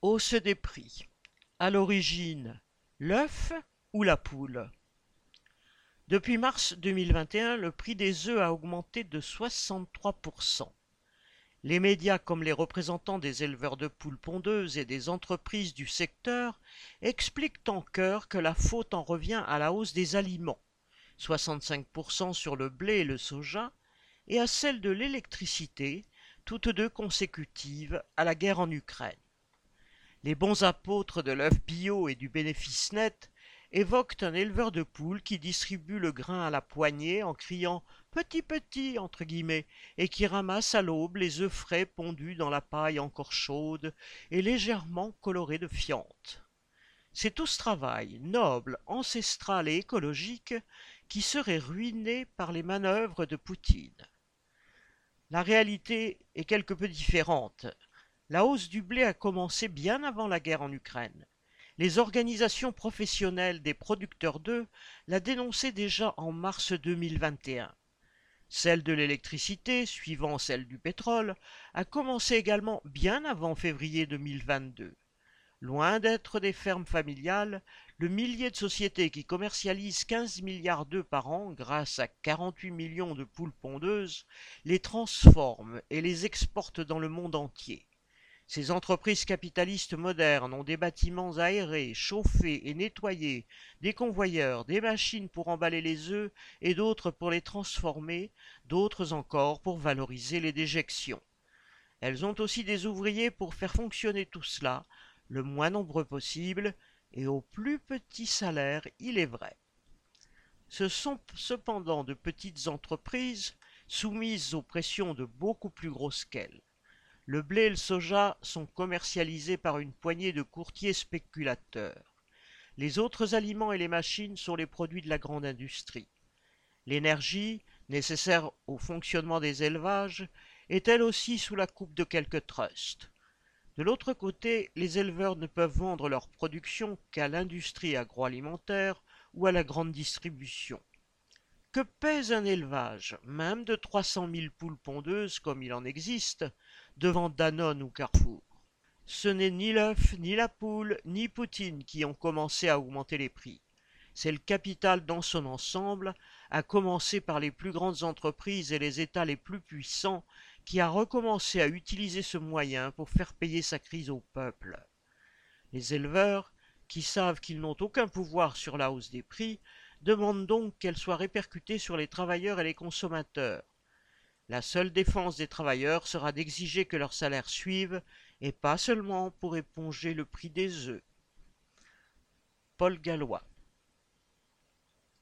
Hausse des prix. À l'origine, l'œuf ou la poule Depuis mars 2021, le prix des œufs a augmenté de 63%. Les médias comme les représentants des éleveurs de poules pondeuses et des entreprises du secteur expliquent en chœur que la faute en revient à la hausse des aliments, 65% sur le blé et le soja, et à celle de l'électricité, toutes deux consécutives à la guerre en Ukraine. Les bons apôtres de l'œuf bio et du bénéfice net évoquent un éleveur de poules qui distribue le grain à la poignée en criant petit petit entre guillemets et qui ramasse à l'aube les œufs frais pondus dans la paille encore chaude et légèrement colorée de fiente. C'est tout ce travail, noble, ancestral et écologique, qui serait ruiné par les manœuvres de Poutine. La réalité est quelque peu différente. La hausse du blé a commencé bien avant la guerre en Ukraine. Les organisations professionnelles des producteurs d'œufs la dénonçaient déjà en mars 2021. Celle de l'électricité, suivant celle du pétrole, a commencé également bien avant février 2022. Loin d'être des fermes familiales, le millier de sociétés qui commercialisent 15 milliards d'œufs par an grâce à 48 millions de poules pondeuses les transforment et les exportent dans le monde entier. Ces entreprises capitalistes modernes ont des bâtiments aérés, chauffés et nettoyés, des convoyeurs, des machines pour emballer les œufs et d'autres pour les transformer, d'autres encore pour valoriser les déjections. Elles ont aussi des ouvriers pour faire fonctionner tout cela, le moins nombreux possible, et au plus petit salaire, il est vrai. Ce sont cependant de petites entreprises soumises aux pressions de beaucoup plus grosses qu'elles. Le blé et le soja sont commercialisés par une poignée de courtiers spéculateurs. Les autres aliments et les machines sont les produits de la grande industrie. L'énergie, nécessaire au fonctionnement des élevages, est elle aussi sous la coupe de quelques trusts. De l'autre côté, les éleveurs ne peuvent vendre leur production qu'à l'industrie agroalimentaire ou à la grande distribution. Que pèse un élevage, même de trois cent mille poules pondeuses comme il en existe, devant Danone ou Carrefour? Ce n'est ni l'œuf, ni la poule, ni Poutine qui ont commencé à augmenter les prix. C'est le capital dans son ensemble, à commencer par les plus grandes entreprises et les États les plus puissants, qui a recommencé à utiliser ce moyen pour faire payer sa crise au peuple. Les éleveurs, qui savent qu'ils n'ont aucun pouvoir sur la hausse des prix, demande donc qu'elle soit répercutée sur les travailleurs et les consommateurs. La seule défense des travailleurs sera d'exiger que leur salaire suive, et pas seulement pour éponger le prix des œufs. Paul Gallois